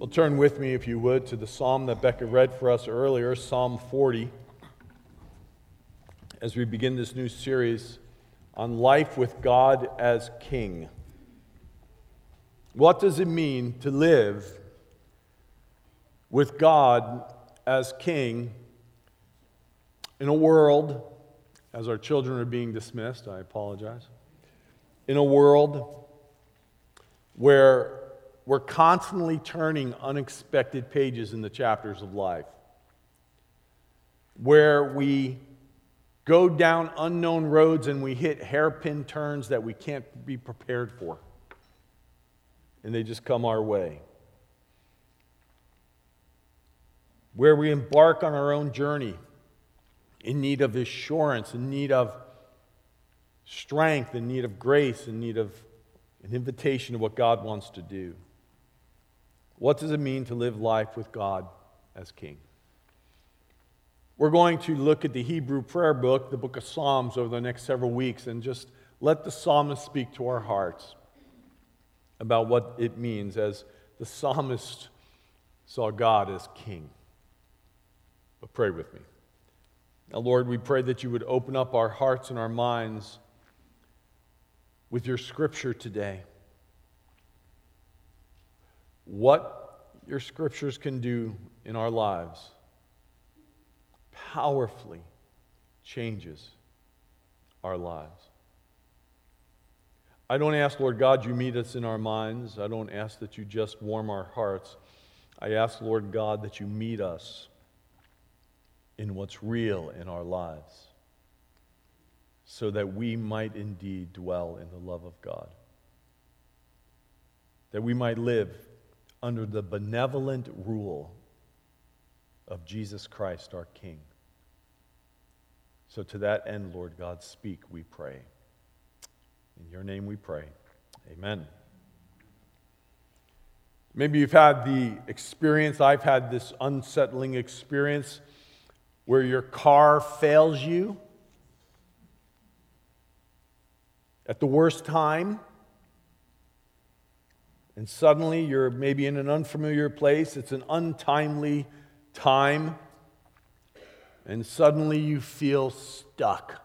Well, turn with me, if you would, to the psalm that Becca read for us earlier, Psalm 40, as we begin this new series on life with God as King. What does it mean to live with God as King in a world, as our children are being dismissed, I apologize, in a world where we're constantly turning unexpected pages in the chapters of life, where we go down unknown roads and we hit hairpin turns that we can't be prepared for, and they just come our way. Where we embark on our own journey in need of assurance, in need of strength, in need of grace, in need of an invitation to what God wants to do. What does it mean to live life with God as King? We're going to look at the Hebrew prayer book, the book of Psalms, over the next several weeks and just let the psalmist speak to our hearts about what it means as the psalmist saw God as King. But pray with me. Now, Lord, we pray that you would open up our hearts and our minds with your scripture today what your scriptures can do in our lives powerfully changes our lives. I don't ask, Lord God, you meet us in our minds. I don't ask that you just warm our hearts. I ask, Lord God, that you meet us in what's real in our lives so that we might indeed dwell in the love of God. That we might live under the benevolent rule of Jesus Christ, our King. So, to that end, Lord God, speak, we pray. In your name we pray. Amen. Maybe you've had the experience, I've had this unsettling experience where your car fails you at the worst time and suddenly you're maybe in an unfamiliar place, it's an untimely time, and suddenly you feel stuck.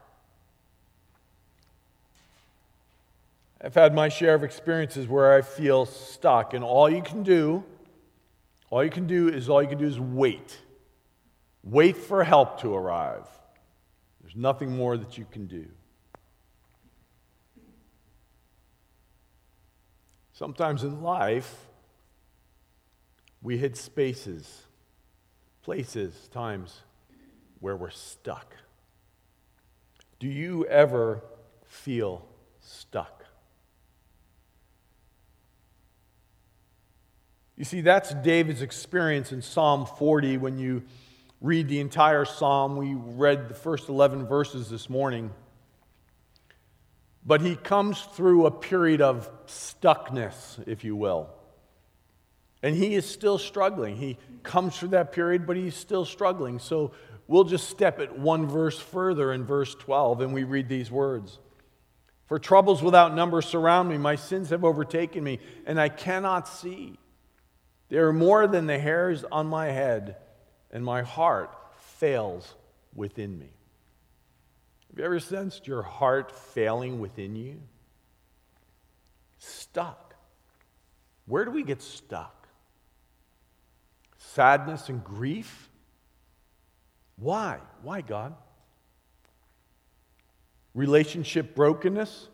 I've had my share of experiences where I feel stuck, and all you can do, all you can do is all you can do is wait. Wait for help to arrive. There's nothing more that you can do. Sometimes in life, we hit spaces, places, times where we're stuck. Do you ever feel stuck? You see, that's David's experience in Psalm 40 when you read the entire psalm. We read the first 11 verses this morning. But he comes through a period of stuckness, if you will. And he is still struggling. He comes through that period, but he's still struggling. So we'll just step it one verse further in verse 12, and we read these words For troubles without number surround me, my sins have overtaken me, and I cannot see. They are more than the hairs on my head, and my heart fails within me. Have you ever sensed your heart failing within you? Stuck. Where do we get stuck? Sadness and grief? Why? Why, God? Relationship brokenness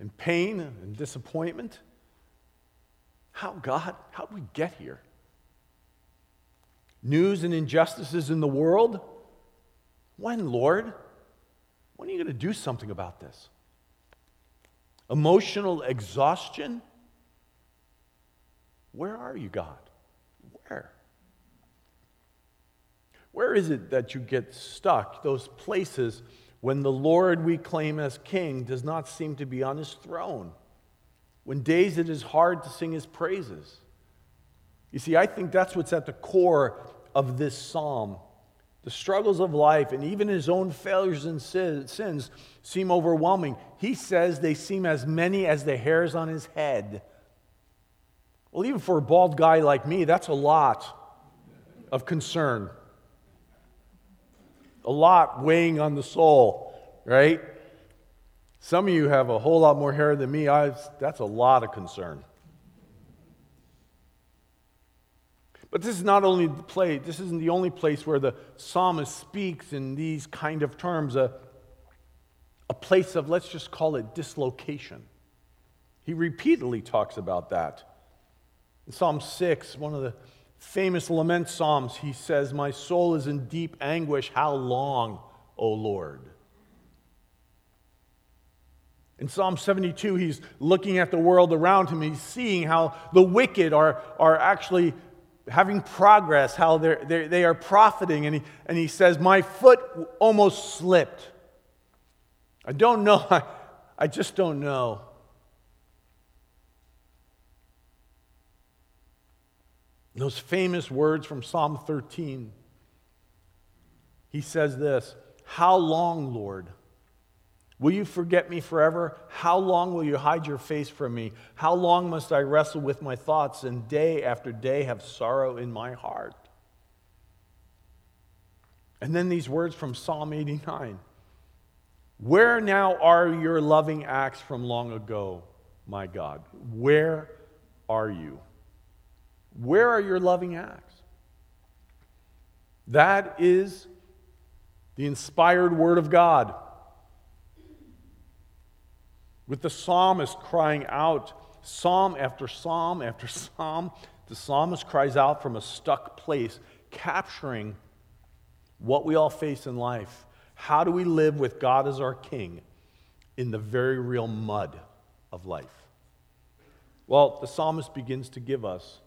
and pain and disappointment? How, God? How did we get here? News and injustices in the world? When, Lord? When are you going to do something about this? Emotional exhaustion? Where are you, God? Where? Where is it that you get stuck? Those places when the Lord we claim as king does not seem to be on his throne. When days it is hard to sing his praises. You see, I think that's what's at the core of this psalm the struggles of life and even his own failures and sins seem overwhelming. He says they seem as many as the hairs on his head. Well, even for a bald guy like me, that's a lot of concern. A lot weighing on the soul, right? Some of you have a whole lot more hair than me. I, that's a lot of concern. But this is not only the place, this isn't the only place where the psalmist speaks in these kind of terms, a, a place of, let's just call it dislocation. He repeatedly talks about that. In Psalm 6, one of the famous lament psalms, he says, My soul is in deep anguish. How long, O Lord? In Psalm 72, he's looking at the world around him. He's seeing how the wicked are, are actually having progress, how they're, they're, they are profiting. And he, and he says, My foot almost slipped. I don't know. I, I just don't know. Those famous words from Psalm 13. He says this How long, Lord? Will you forget me forever? How long will you hide your face from me? How long must I wrestle with my thoughts and day after day have sorrow in my heart? And then these words from Psalm 89 Where now are your loving acts from long ago, my God? Where are you? Where are your loving acts? That is the inspired word of God with the psalmist crying out, psalm after psalm after psalm. The psalmist cries out from a stuck place, capturing what we all face in life. How do we live with God as our king in the very real mud of life? Well, the psalmist begins to give us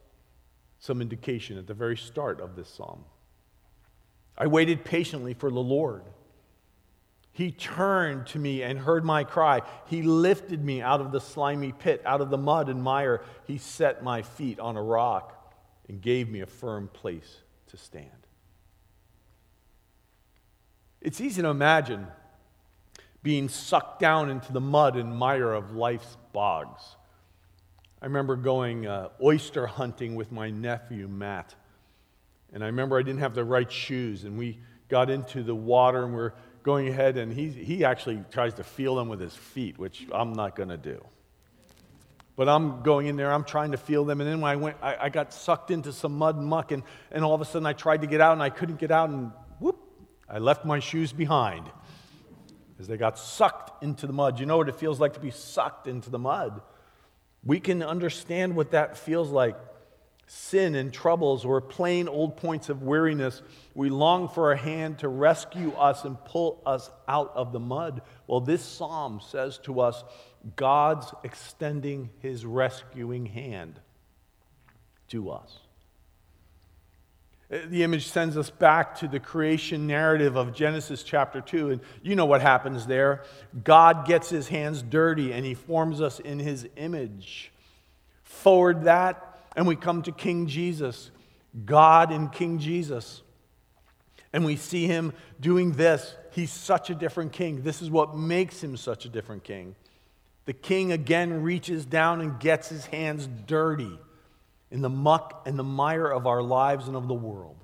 some indication at the very start of this psalm. I waited patiently for the Lord. He turned to me and heard my cry. He lifted me out of the slimy pit, out of the mud and mire. He set my feet on a rock and gave me a firm place to stand. It's easy to imagine being sucked down into the mud and mire of life's bogs. I remember going uh, oyster hunting with my nephew, Matt. And I remember I didn't have the right shoes, and we got into the water and we're going ahead and he, he actually tries to feel them with his feet, which I'm not going to do. But I'm going in there, I'm trying to feel them. And then when I went, I, I, got sucked into some mud and muck, and, and all of a sudden I tried to get out and I couldn't get out, and whoop, I left my shoes behind as they got sucked into the mud. You know what it feels like to be sucked into the mud? We can understand what that feels like sin and troubles or plain old points of weariness. We long for a hand to rescue us and pull us out of the mud. Well, this psalm says to us God's extending his rescuing hand to us. The image sends us back to the creation narrative of Genesis chapter 2. And you know what happens there. God gets his hands dirty and he forms us in his image. Forward that, and we come to King Jesus, God in King Jesus. And we see him doing this. He's such a different king. This is what makes him such a different king. The king again reaches down and gets his hands dirty in the muck and the mire of our lives and of the world.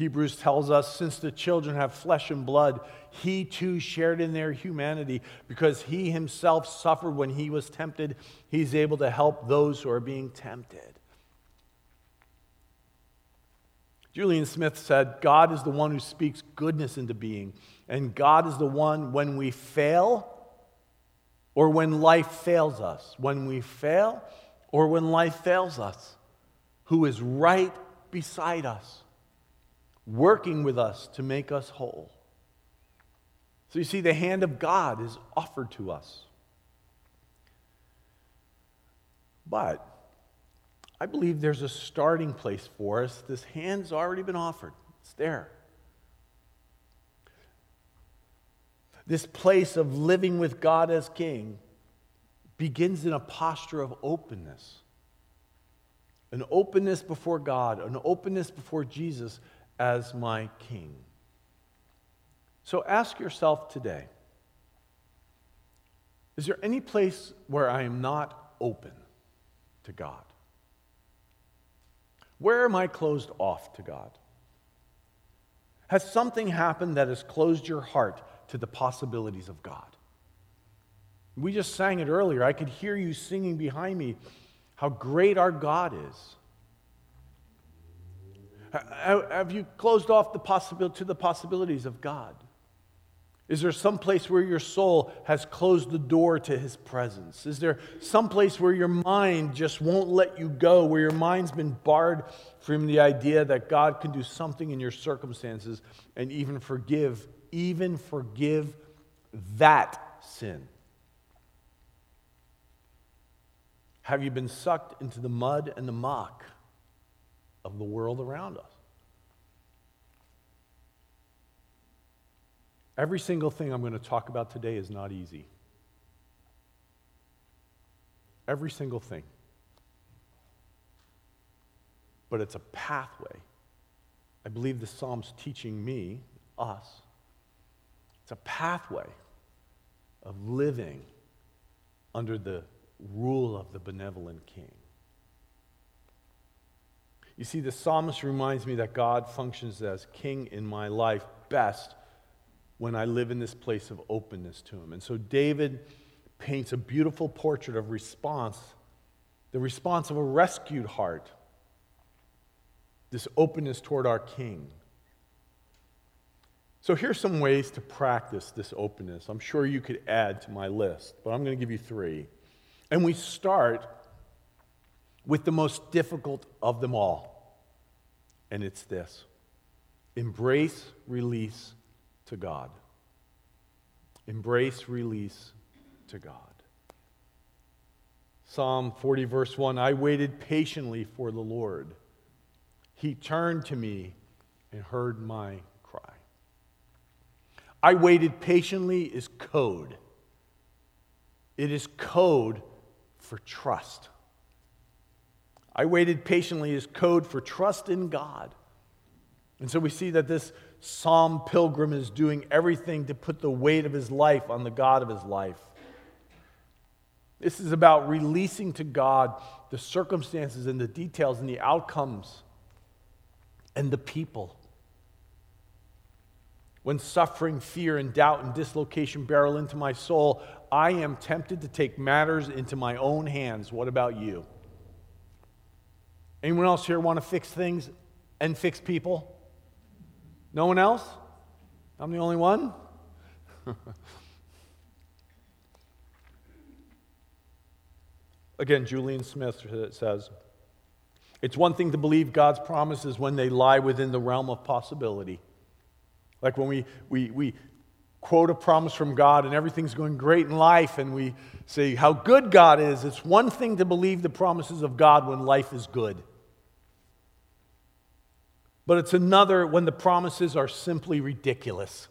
Hebrews tells us since the children have flesh and blood, he too shared in their humanity because he himself suffered when he was tempted. He's able to help those who are being tempted. Julian Smith said, God is the one who speaks goodness into being, and God is the one when we fail or when life fails us. When we fail or when life fails us, who is right beside us working with us to make us whole. So you see, the hand of God is offered to us. But I believe there's a starting place for us. This hand's already been offered, it's there. This place of living with God as King begins in a posture of openness an openness before God, an openness before Jesus as my king. So ask yourself today is there any place where I am not open? to God? Where am I closed off to God? Has something happened that has closed your heart to the possibilities of God? We just sang it earlier. I could hear you singing behind me how great our God is. Have you closed off the possibility to the possibilities of God? Is there some place where your soul has closed the door to his presence? Is there some place where your mind just won't let you go, where your mind's been barred from the idea that God can do something in your circumstances and even forgive, even forgive that sin? Have you been sucked into the mud and the muck of the world around us? Every single thing I'm going to talk about today is not easy. Every single thing. But it's a pathway. I believe the Psalm's teaching me, us, it's a pathway of living under the rule of the benevolent king. You see, the psalmist reminds me that God functions as king in my life best when I live in this place of openness to Him. And so David paints a beautiful portrait of response, the response of a rescued heart, this openness toward our King. So here's some ways to practice this openness. I'm sure you could add to my list, but I'm going to give you three. And we start with the most difficult of them all, and it's this embrace, release, to God. Embrace release to God. Psalm 40, verse 1 I waited patiently for the Lord. He turned to me and heard my cry. I waited patiently is code. It is code for trust. I waited patiently is code for trust in God. And so we see that this Psalm pilgrim is doing everything to put the weight of his life on the God of his life. This is about releasing to God the circumstances and the details and the outcomes and the people. When suffering, fear, and doubt and dislocation barrel into my soul, I am tempted to take matters into my own hands. What about you? Anyone else here want to fix things and fix people? No one else? I'm the only one? Again, Julian Smith says, it's one thing to believe God's promises when they lie within the realm of possibility. Like when we, we, we quote a promise from God and everything's going great in life and we say how good God is. It's one thing to believe the promises of God when life is good. But it's another when the promises are simply ridiculous.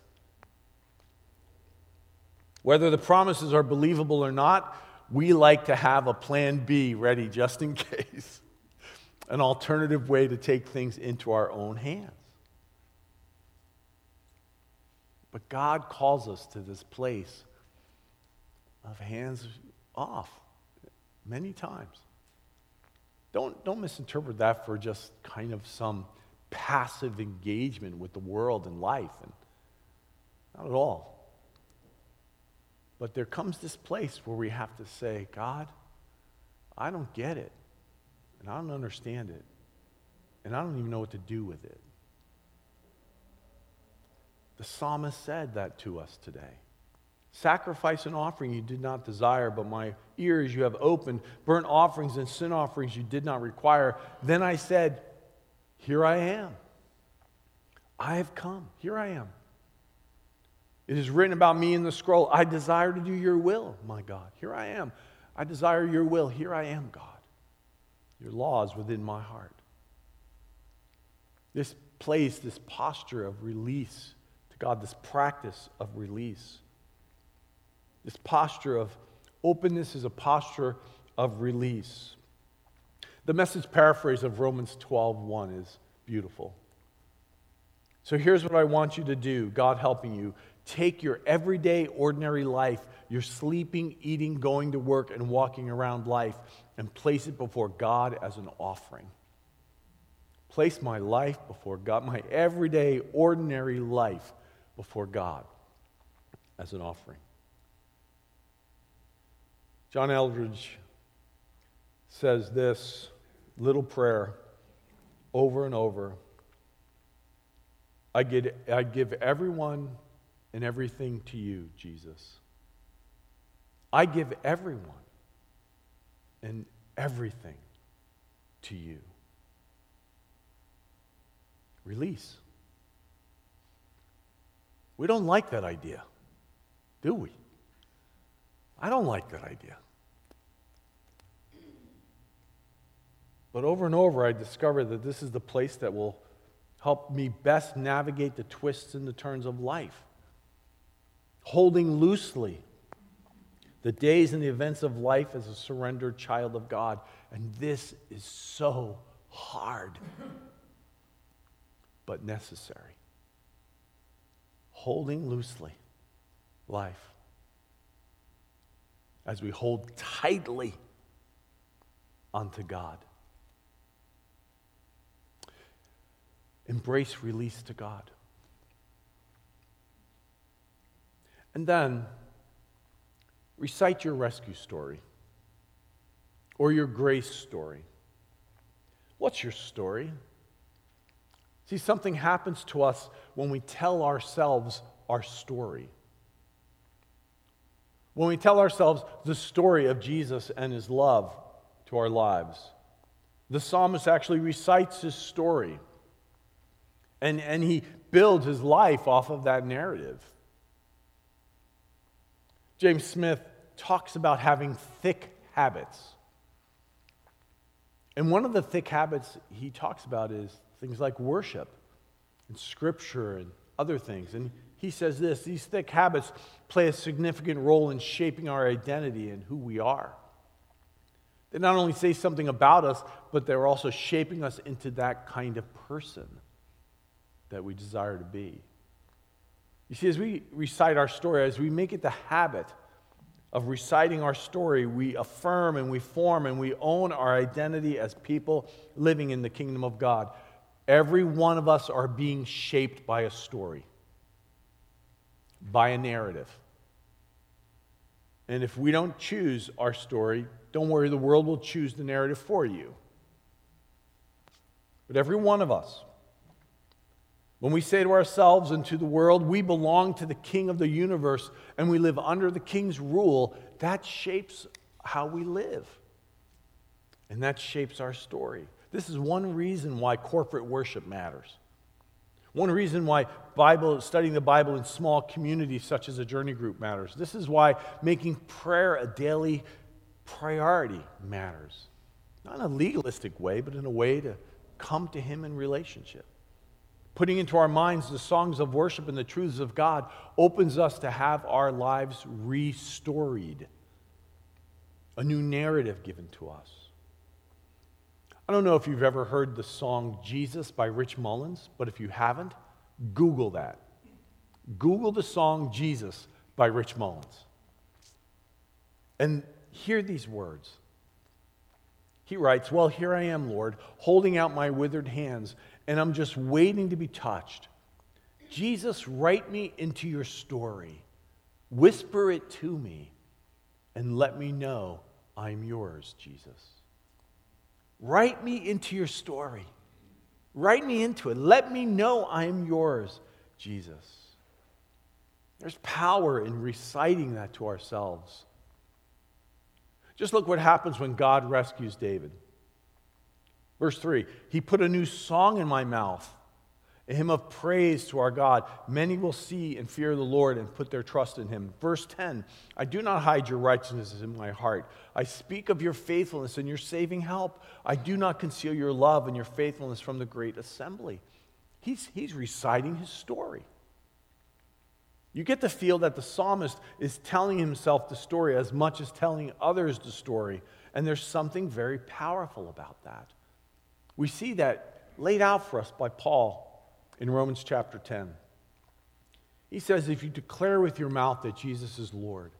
Whether the promises are believable or not, we like to have a plan B ready just in case, an alternative way to take things into our own hands. But God calls us to this place of hands off many times. Don't, don't misinterpret that for just kind of some passive engagement with the world and life. And not at all. But there comes this place where we have to say, God, I don't get it. And I don't understand it. And I don't even know what to do with it. The psalmist said that to us today. Sacrifice and offering you did not desire, but my ears you have opened. Burnt offerings and sin offerings you did not require. Then I said, here I am. I have come. Here I am. It is written about me in the scroll. I desire to do your will, my God. Here I am. I desire your will. Here I am, God. Your law is within my heart. This place, this posture of release to God, this practice of release, this posture of openness is a posture of release. The message paraphrase of Romans 12:1 is beautiful. So here's what I want you to do, God helping you. take your everyday, ordinary life, your sleeping, eating, going to work, and walking around life, and place it before God as an offering. Place my life before God, my everyday, ordinary life before God as an offering. John Eldredge says this little prayer over and over I give, I give everyone and everything to you, Jesus. I give everyone and everything to you. Release. We don't like that idea, do we? I don't like that idea. But over and over, I discovered that this is the place that will help me best navigate the twists and the turns of life. Holding loosely the days and the events of life as a surrendered child of God. And this is so hard, but necessary. Holding loosely life as we hold tightly unto God. Embrace release to God. And then recite your rescue story or your grace story. What's your story? See, something happens to us when we tell ourselves our story. When we tell ourselves the story of Jesus and his love to our lives. The psalmist actually recites his story. And, and he builds his life off of that narrative. James Smith talks about having thick habits. And one of the thick habits he talks about is things like worship and scripture and other things. And he says this these thick habits play a significant role in shaping our identity and who we are. They not only say something about us, but they're also shaping us into that kind of person that we desire to be. You see, as we recite our story, as we make it the habit of reciting our story, we affirm and we form and we own our identity as people living in the kingdom of God. Every one of us are being shaped by a story, by a narrative. And if we don't choose our story, don't worry, the world will choose the narrative for you. But every one of us, when we say to ourselves and to the world, we belong to the King of the universe and we live under the King's rule, that shapes how we live. And that shapes our story. This is one reason why corporate worship matters. One reason why Bible, studying the Bible in small communities such as a journey group matters. This is why making prayer a daily priority matters. Not in a legalistic way, but in a way to come to Him in relationship putting into our minds the songs of worship and the truths of God opens us to have our lives restored, a new narrative given to us. I don't know if you've ever heard the song Jesus by Rich Mullins, but if you haven't, Google that. Google the song Jesus by Rich Mullins. And hear these words. He writes, Well, here I am, Lord, holding out my withered hands and I'm just waiting to be touched. Jesus, write me into your story. Whisper it to me and let me know I'm yours, Jesus. Write me into your story. Write me into it. Let me know I'm yours, Jesus. There's power in reciting that to ourselves. Just look what happens when God rescues David. Verse 3 He put a new song in my mouth, a hymn of praise to our God. Many will see and fear the Lord and put their trust in him. Verse 10 I do not hide your righteousness in my heart. I speak of your faithfulness and your saving help. I do not conceal your love and your faithfulness from the great assembly. He's, he's reciting his story. You get to feel that the psalmist is telling himself the story as much as telling others the story. And there's something very powerful about that. We see that laid out for us by Paul in Romans chapter 10. He says, if you declare with your mouth that Jesus is Lord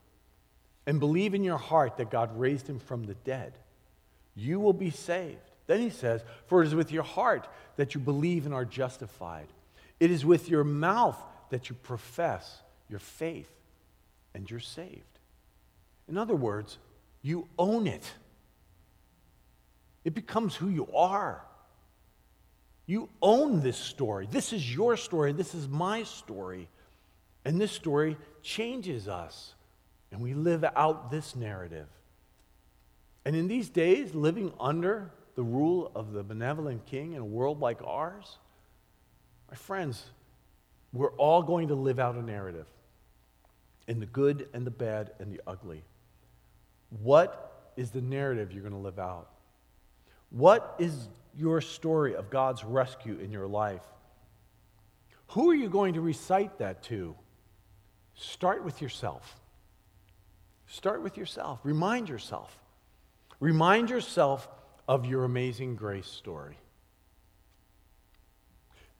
and believe in your heart that God raised him from the dead, you will be saved. Then he says, For it is with your heart that you believe and are justified. It is with your mouth that you profess your faith and you're saved. In other words, you own it. It becomes who you are. You own this story. This is your story. This is my story. And this story changes us. And we live out this narrative. And in these days, living under the rule of the benevolent king in a world like ours, my friends, we're all going to live out a narrative in the good and the bad and the ugly. What is the narrative you're going to live out? What is your story of God's rescue in your life? Who are you going to recite that to? Start with yourself. Start with yourself. Remind yourself. Remind yourself of your amazing grace story.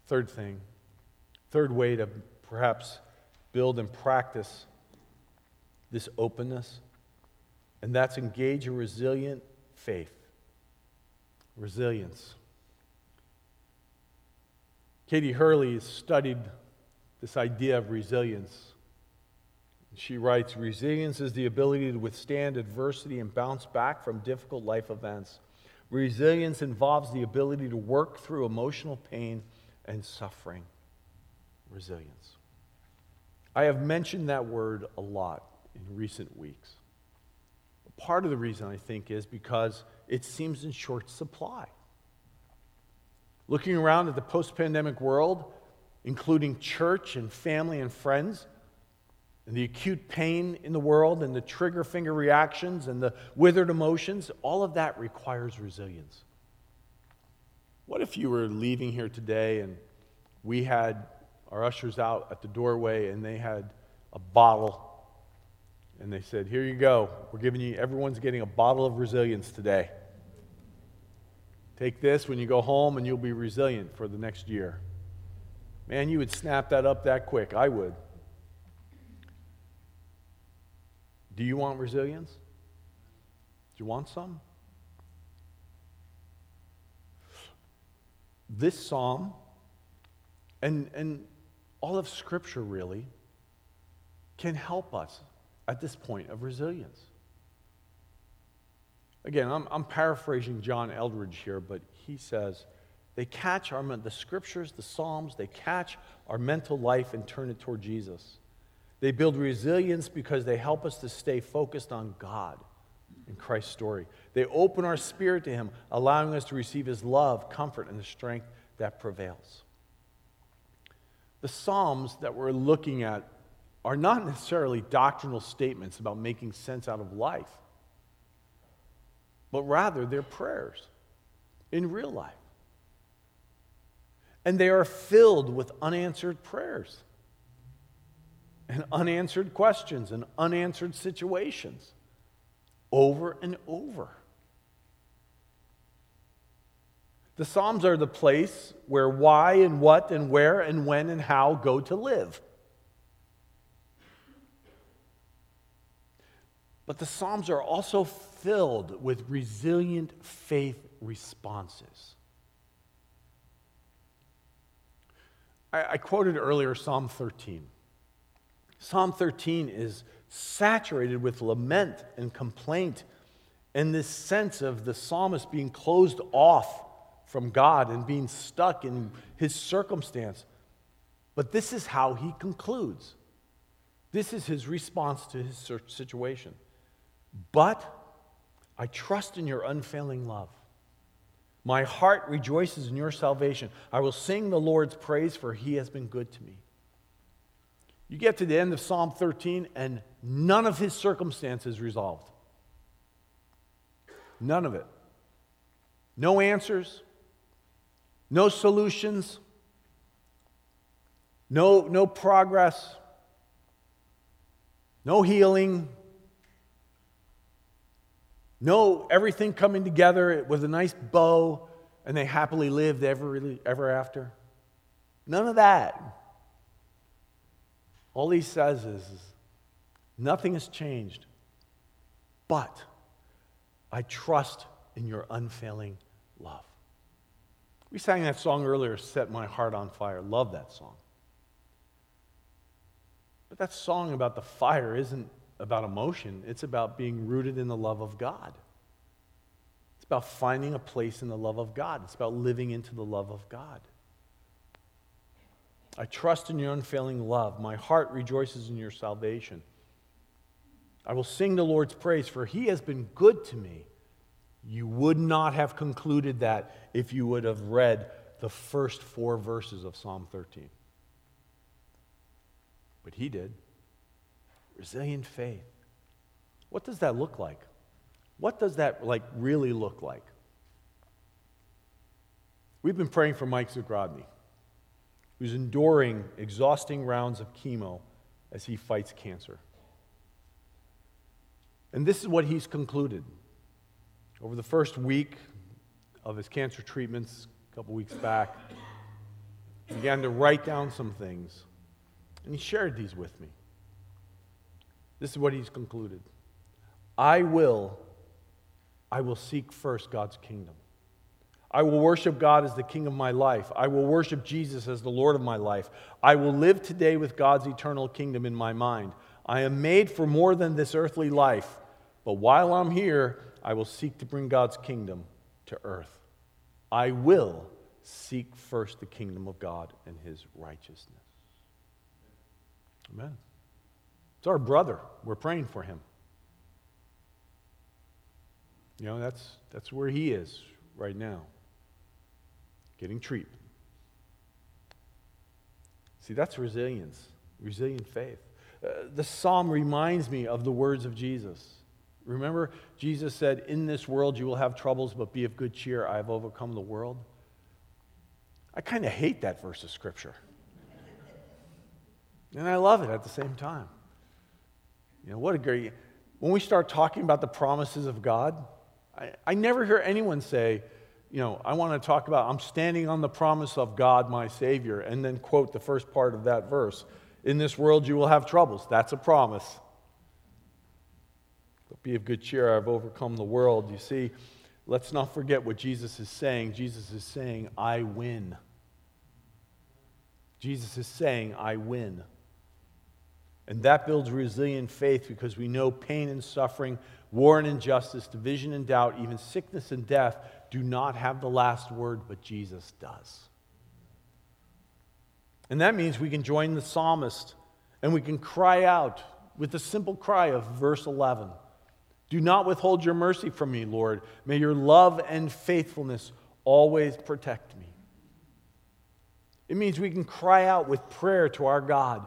Third thing, third way to perhaps build and practice this openness, and that's engage a resilient faith. Resilience. Katie Hurley has studied this idea of resilience she writes Resilience is the ability to withstand adversity and bounce back from difficult life events. Resilience involves the ability to work through emotional pain and suffering. Resilience. I have mentioned that word a lot in recent weeks. Part of the reason I think is because it seems in short supply. Looking around at the post pandemic world, including church and family and friends, and the acute pain in the world and the trigger finger reactions and the withered emotions, all of that requires resilience. What if you were leaving here today and we had our ushers out at the doorway and they had a bottle and they said, Here you go. We're giving you, everyone's getting a bottle of resilience today. Take this when you go home and you'll be resilient for the next year. Man, you would snap that up that quick. I would. Do you want resilience? Do you want some? This psalm and, and all of Scripture really can help us at this point of resilience. Again, I'm, I'm paraphrasing John Eldredge here, but he says, they catch our, the scriptures, the Psalms, they catch our mental life and turn it toward Jesus. They build resilience because they help us to stay focused on God in Christ's story. They open our spirit to Him, allowing us to receive His love, comfort, and the strength that prevails. The Psalms that we're looking at are not necessarily doctrinal statements about making sense out of life, but rather they're prayers in real life. And they are filled with unanswered prayers and unanswered questions and unanswered situations over and over. The Psalms are the place where why and what and where and when and how go to live. But the Psalms are also filled with resilient faith responses. I, I quoted earlier Psalm 13. Psalm 13 is saturated with lament and complaint and this sense of the psalmist being closed off from God and being stuck in his circumstance. But this is how he concludes. This is his response to his situation. But I trust in your unfailing love. My heart rejoices in your salvation. I will sing the Lord's praise, for he has been good to me. You get to the end of Psalm 13, and none of his circumstances resolved. None of it. No answers, no solutions, no, no progress, no healing, no everything coming together with a nice bow, and they happily lived ever, ever after. None of that. All he says is, is nothing has changed, but I trust in your unfailing love. We sang that song earlier, Set My Heart on Fire. Love that song. But that song about the fire isn't about emotion, it's about being rooted in the love of God. It's about finding a place in the love of God, it's about living into the love of God. I trust in your unfailing love. My heart rejoices in your salvation. I will sing the Lord's praise, for he has been good to me. You would not have concluded that if you would have read the first four verses of Psalm 13. But he did. Resilient faith. What does that look like? What does that like really look like? We've been praying for Mike Zagrodny, who's enduring exhausting rounds of chemo as he fights cancer. And this is what he's concluded. Over the first week of his cancer treatments, a couple weeks back, he began to write down some things. And he shared these with me. This is what he's concluded. I will, I will seek first God's kingdom. I will worship God as the king of my life. I will worship Jesus as the Lord of my life. I will live today with God's eternal kingdom in my mind. I am made for more than this earthly life, but while I'm here, I will seek to bring God's kingdom to earth. I will seek first the kingdom of God and his righteousness. Amen. It's our brother. We're praying for him. You know, that's, that's where he is right now, getting treatment. See, that's resilience, resilient faith. Uh, the psalm reminds me of the words of Jesus. Remember, Jesus said, In this world you will have troubles, but be of good cheer. I have overcome the world. I kind of hate that verse of Scripture. And I love it at the same time. You know, what a great. When we start talking about the promises of God, I, I never hear anyone say, you know, I want to talk about, I'm standing on the promise of God, my Savior, and then quote the first part of that verse. In this world you will have troubles. That's a promise. But be of good cheer, I've overcome the world. You see, let's not forget what Jesus is saying. Jesus is saying, I win. Jesus is saying, I win. And that builds resilient faith because we know pain and suffering, war and injustice, division and doubt, even sickness and death do not have the last word, but Jesus does. And that means we can join the psalmist and we can cry out with the simple cry of verse 11 do not withhold your mercy from me, Lord. May your love and faithfulness always protect me. It means we can cry out with prayer to our God.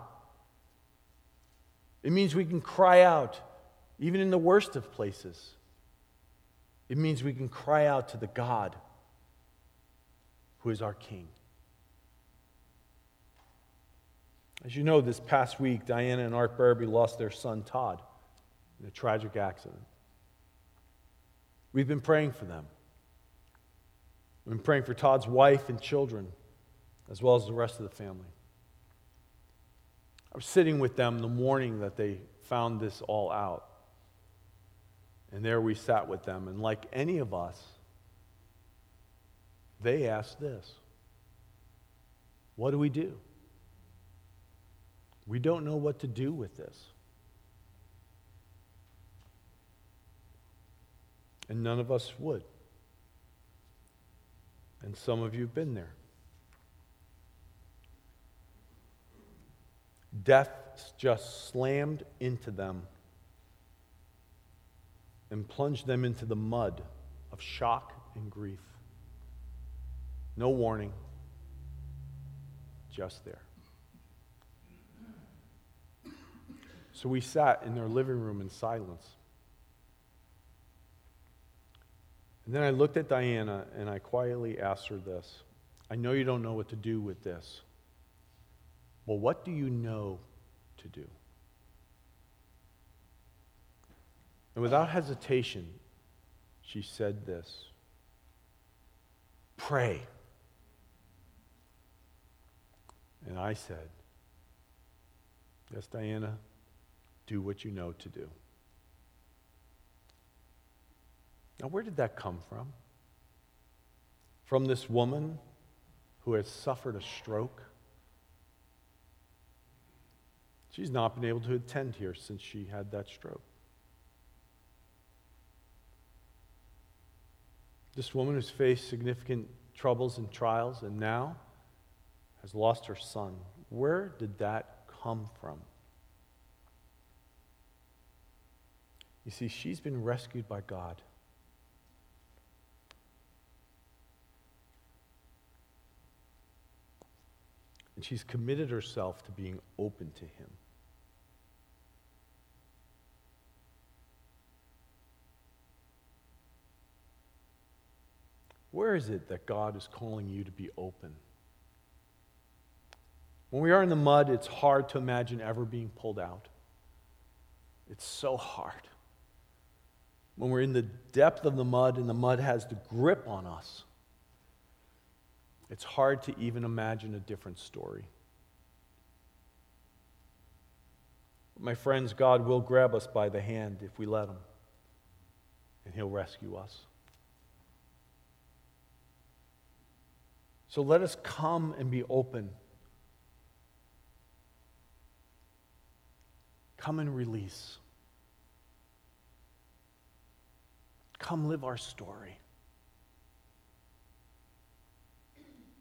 It means we can cry out even in the worst of places. It means we can cry out to the God who is our King. As you know, this past week, Diana and Art Barabee lost their son, Todd, in a tragic accident. We've been praying for them. We've been praying for Todd's wife and children, as well as the rest of the family. I was sitting with them the morning that they found this all out. And there we sat with them. And like any of us, they asked this What do we do? We don't know what to do with this. And none of us would. And some of you have been there. Death just slammed into them and plunged them into the mud of shock and grief. No warning, just there. So we sat in their living room in silence. And then I looked at Diana and I quietly asked her this I know you don't know what to do with this. Well, what do you know to do? And without hesitation, she said this Pray. And I said, Yes, Diana, do what you know to do. Now, where did that come from? From this woman who has suffered a stroke? She's not been able to attend here since she had that stroke. This woman has faced significant troubles and trials and now has lost her son. Where did that come from? You see, she's been rescued by God. And she's committed herself to being open to Him. Where is it that God is calling you to be open? When we are in the mud, it's hard to imagine ever being pulled out. It's so hard. When we're in the depth of the mud and the mud has the grip on us, it's hard to even imagine a different story. My friends, God will grab us by the hand if we let Him, and He'll rescue us. So let us come and be open. Come and release. Come live our story.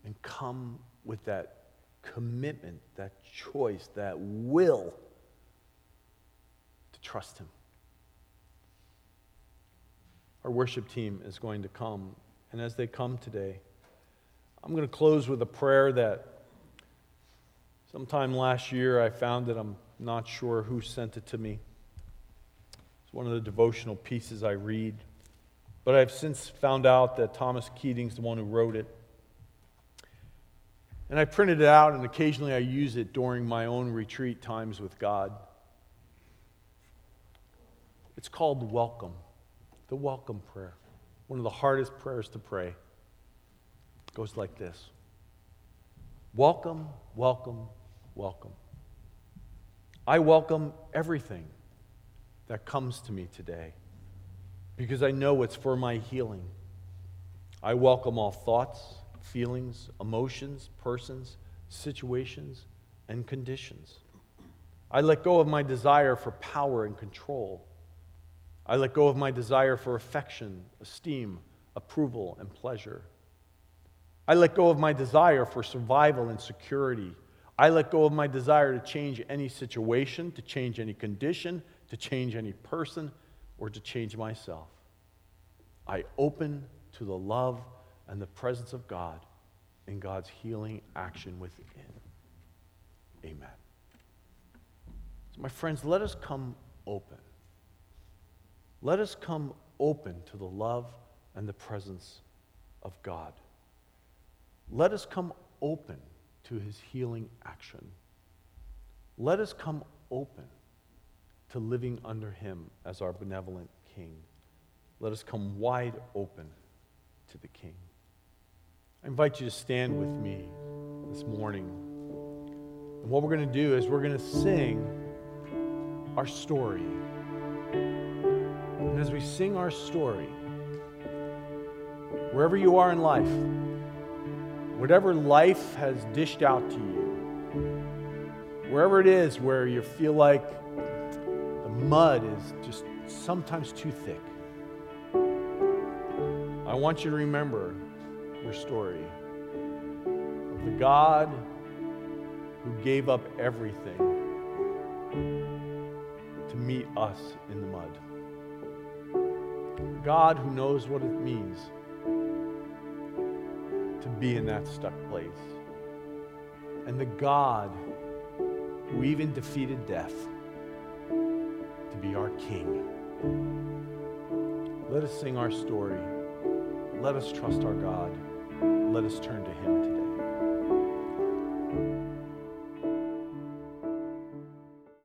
And come with that commitment, that choice, that will to trust Him. Our worship team is going to come, and as they come today, I'm going to close with a prayer that sometime last year I found that I'm not sure who sent it to me. It's one of the devotional pieces I read. But I've since found out that Thomas Keating's the one who wrote it. And I printed it out, and occasionally I use it during my own retreat times with God. It's called Welcome, the Welcome Prayer, one of the hardest prayers to pray goes like this Welcome, welcome, welcome. I welcome everything that comes to me today because I know it's for my healing. I welcome all thoughts, feelings, emotions, persons, situations, and conditions. I let go of my desire for power and control. I let go of my desire for affection, esteem, approval, and pleasure. I let go of my desire for survival and security. I let go of my desire to change any situation, to change any condition, to change any person, or to change myself. I open to the love and the presence of God in God's healing action within. Amen. So, my friends, let us come open. Let us come open to the love and the presence of God. Let us come open to his healing action. Let us come open to living under him as our benevolent king. Let us come wide open to the king. I invite you to stand with me this morning. And what we're going to do is we're going to sing our story. And as we sing our story, wherever you are in life, whatever life has dished out to you, wherever it is where you feel like the mud is just sometimes too thick, I want you to remember your story of the God who gave up everything to meet us in the mud. God who knows what it means to be in that stuck place. And the God who even defeated death to be our King. Let us sing our story. Let us trust our God. Let us turn to Him today.